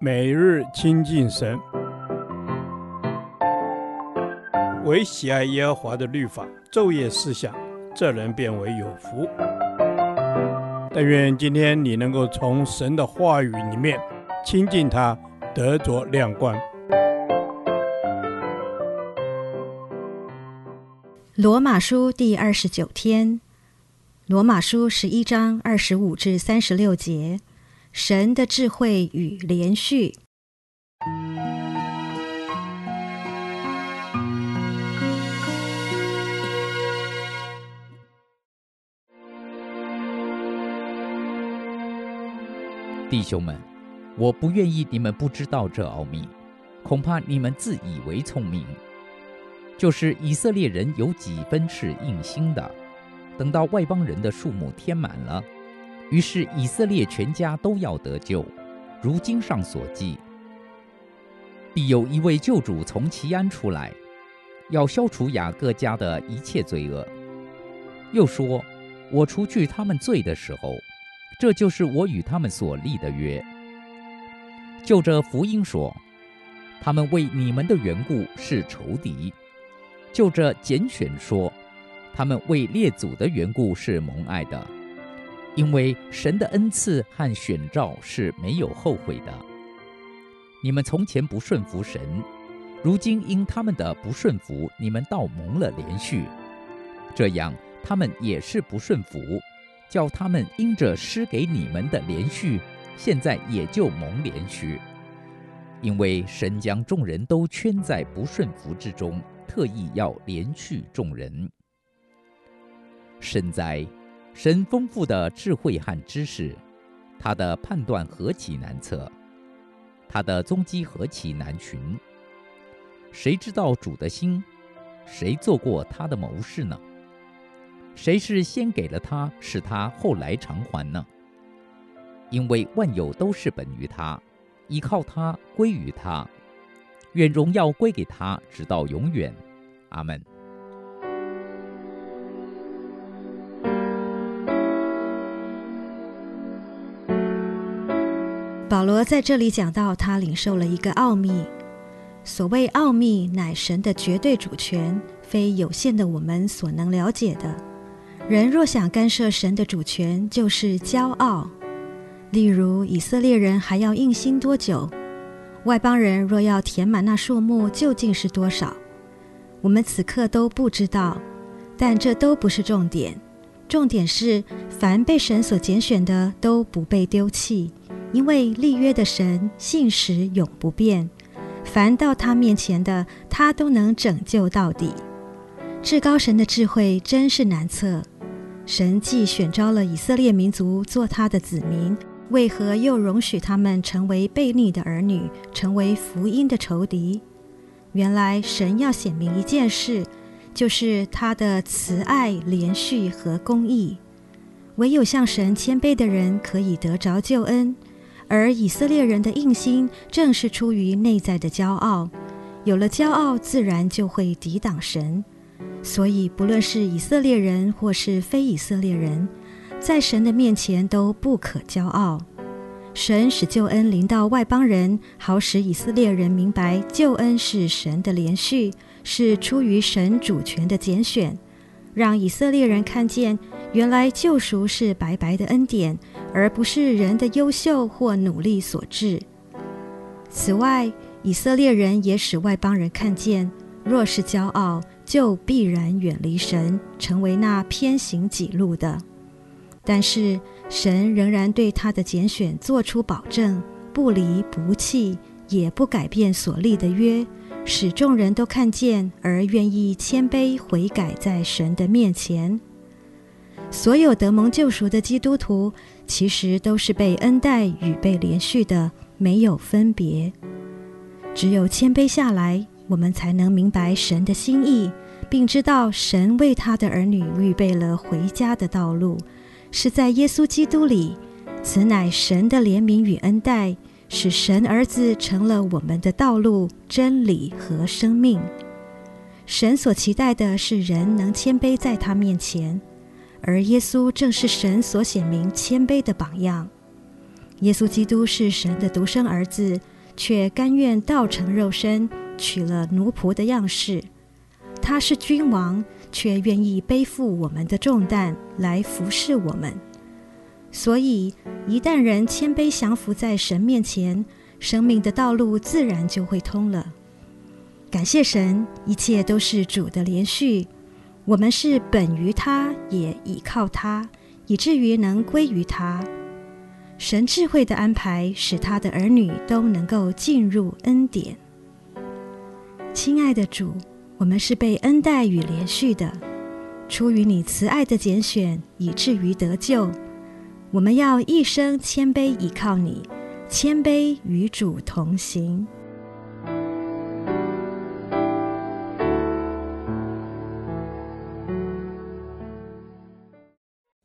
每日亲近神，唯喜爱耶和华的律法，昼夜思想，这人便为有福。但愿今天你能够从神的话语里面亲近他，得着亮光。罗马书第二十九天，罗马书十一章二十五至三十六节。神的智慧与连续。弟兄们，我不愿意你们不知道这奥秘，恐怕你们自以为聪明。就是以色列人有几分是硬心的，等到外邦人的数目填满了。于是以色列全家都要得救，如经上所记，必有一位救主从其安出来，要消除雅各家的一切罪恶。又说：我除去他们罪的时候，这就是我与他们所立的约。就这福音说，他们为你们的缘故是仇敌；就这拣选说，他们为列祖的缘故是蒙爱的。因为神的恩赐和选召是没有后悔的。你们从前不顺服神，如今因他们的不顺服，你们倒蒙了连续。这样，他们也是不顺服，叫他们因着施给你们的连续，现在也就蒙连续。因为神将众人都圈在不顺服之中，特意要连续众人。深哉！神丰富的智慧和知识，他的判断何其难测，他的踪迹何其难寻。谁知道主的心？谁做过他的谋士呢？谁是先给了他，使他后来偿还呢？因为万有都是本于他，依靠他，归于他。愿荣耀归给他，直到永远。阿门。保罗在这里讲到，他领受了一个奥秘。所谓奥秘，乃神的绝对主权，非有限的我们所能了解的。人若想干涉神的主权，就是骄傲。例如，以色列人还要硬心多久？外邦人若要填满那数目，究竟是多少？我们此刻都不知道，但这都不是重点。重点是，凡被神所拣选的，都不被丢弃。因为立约的神信实永不变，凡到他面前的，他都能拯救到底。至高神的智慧真是难测。神既选召了以色列民族做他的子民，为何又容许他们成为悖逆的儿女，成为福音的仇敌？原来神要显明一件事，就是他的慈爱、怜恤和公义。唯有向神谦卑的人，可以得着救恩。而以色列人的硬心，正是出于内在的骄傲。有了骄傲，自然就会抵挡神。所以，不论是以色列人或是非以色列人，在神的面前都不可骄傲。神使救恩临到外邦人，好使以色列人明白救恩是神的连续，是出于神主权的拣选，让以色列人看见，原来救赎是白白的恩典。而不是人的优秀或努力所致。此外，以色列人也使外邦人看见，若是骄傲，就必然远离神，成为那偏行己路的。但是神仍然对他的拣选做出保证，不离不弃，也不改变所立的约，使众人都看见而愿意谦卑悔改，在神的面前。所有得蒙救赎的基督徒，其实都是被恩待与被怜恤的，没有分别。只有谦卑下来，我们才能明白神的心意，并知道神为他的儿女预备了回家的道路，是在耶稣基督里。此乃神的怜悯与恩待，使神儿子成了我们的道路、真理和生命。神所期待的是人能谦卑在他面前。而耶稣正是神所显明谦卑的榜样。耶稣基督是神的独生儿子，却甘愿道成肉身，取了奴仆的样式。他是君王，却愿意背负我们的重担来服侍我们。所以，一旦人谦卑降服在神面前，生命的道路自然就会通了。感谢神，一切都是主的连续。我们是本于他，也倚靠他，以至于能归于他。神智慧的安排，使他的儿女都能够进入恩典。亲爱的主，我们是被恩待与怜恤的，出于你慈爱的拣选，以至于得救。我们要一生谦卑倚靠你，谦卑与主同行。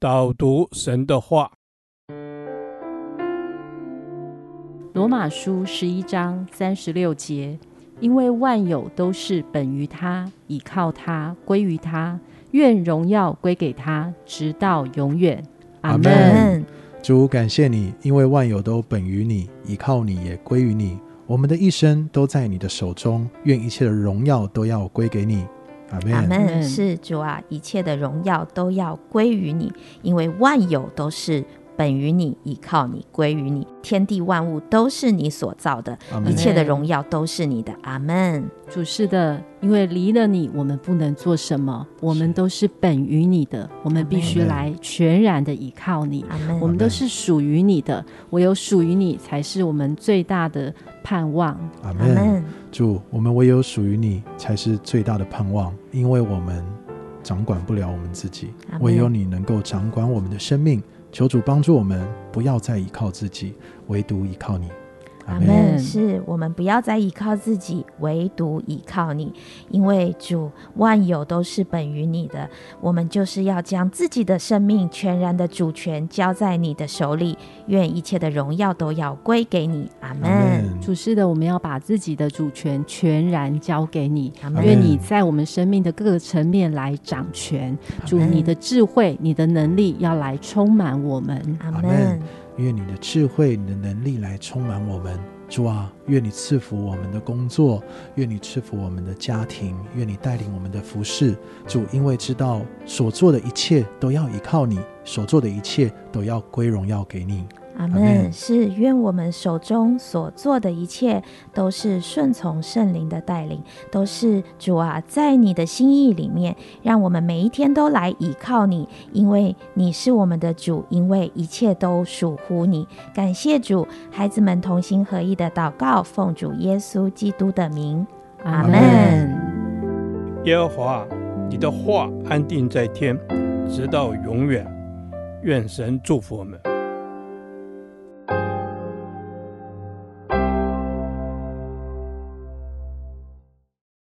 导读神的话。罗马书十一章三十六节，因为万有都是本于他，倚靠他，归于他，愿荣耀归给他，直到永远。阿门。主，感谢你，因为万有都本于你，倚靠你，也归于你。我们的一生都在你的手中，愿一切的荣耀都要归给你。阿门。阿门。是主啊，一切的荣耀都要归于你，因为万有都是。本于你，倚靠你，归于你，天地万物都是你所造的，一切的荣耀都是你的。阿门。主是的，因为离了你，我们不能做什么。我们都是本于你的，我们必须来全然的倚靠你。阿门。我们都是属于你的，唯有属于你才是我们最大的盼望。阿门。主，我们唯有属于你才是最大的盼望，因为我们掌管不了我们自己，唯有你能够掌管我们的生命。求主帮助我们，不要再依靠自己，唯独依靠你。阿门。是我们不要再依靠自己，唯独依靠你，因为主万有都是本于你的。我们就是要将自己的生命全然的主权交在你的手里，愿一切的荣耀都要归给你。阿门。主是的，我们要把自己的主权全然交给你。阿门。愿你在我们生命的各个层面来掌权。主，你的智慧、你的能力要来充满我们。阿门。愿你的智慧、你的能力来充满我们，主啊！愿你赐福我们的工作，愿你赐福我们的家庭，愿你带领我们的服饰。主，因为知道所做的一切都要依靠你，所做的一切都要归荣耀给你。阿门。是愿我们手中所做的一切都是顺从圣灵的带领，都是主啊，在你的心意里面，让我们每一天都来依靠你，因为你是我们的主，因为一切都属乎你。感谢主，孩子们同心合意的祷告，奉主耶稣基督的名，阿门。耶和华，你的话安定在天，直到永远。愿神祝福我们。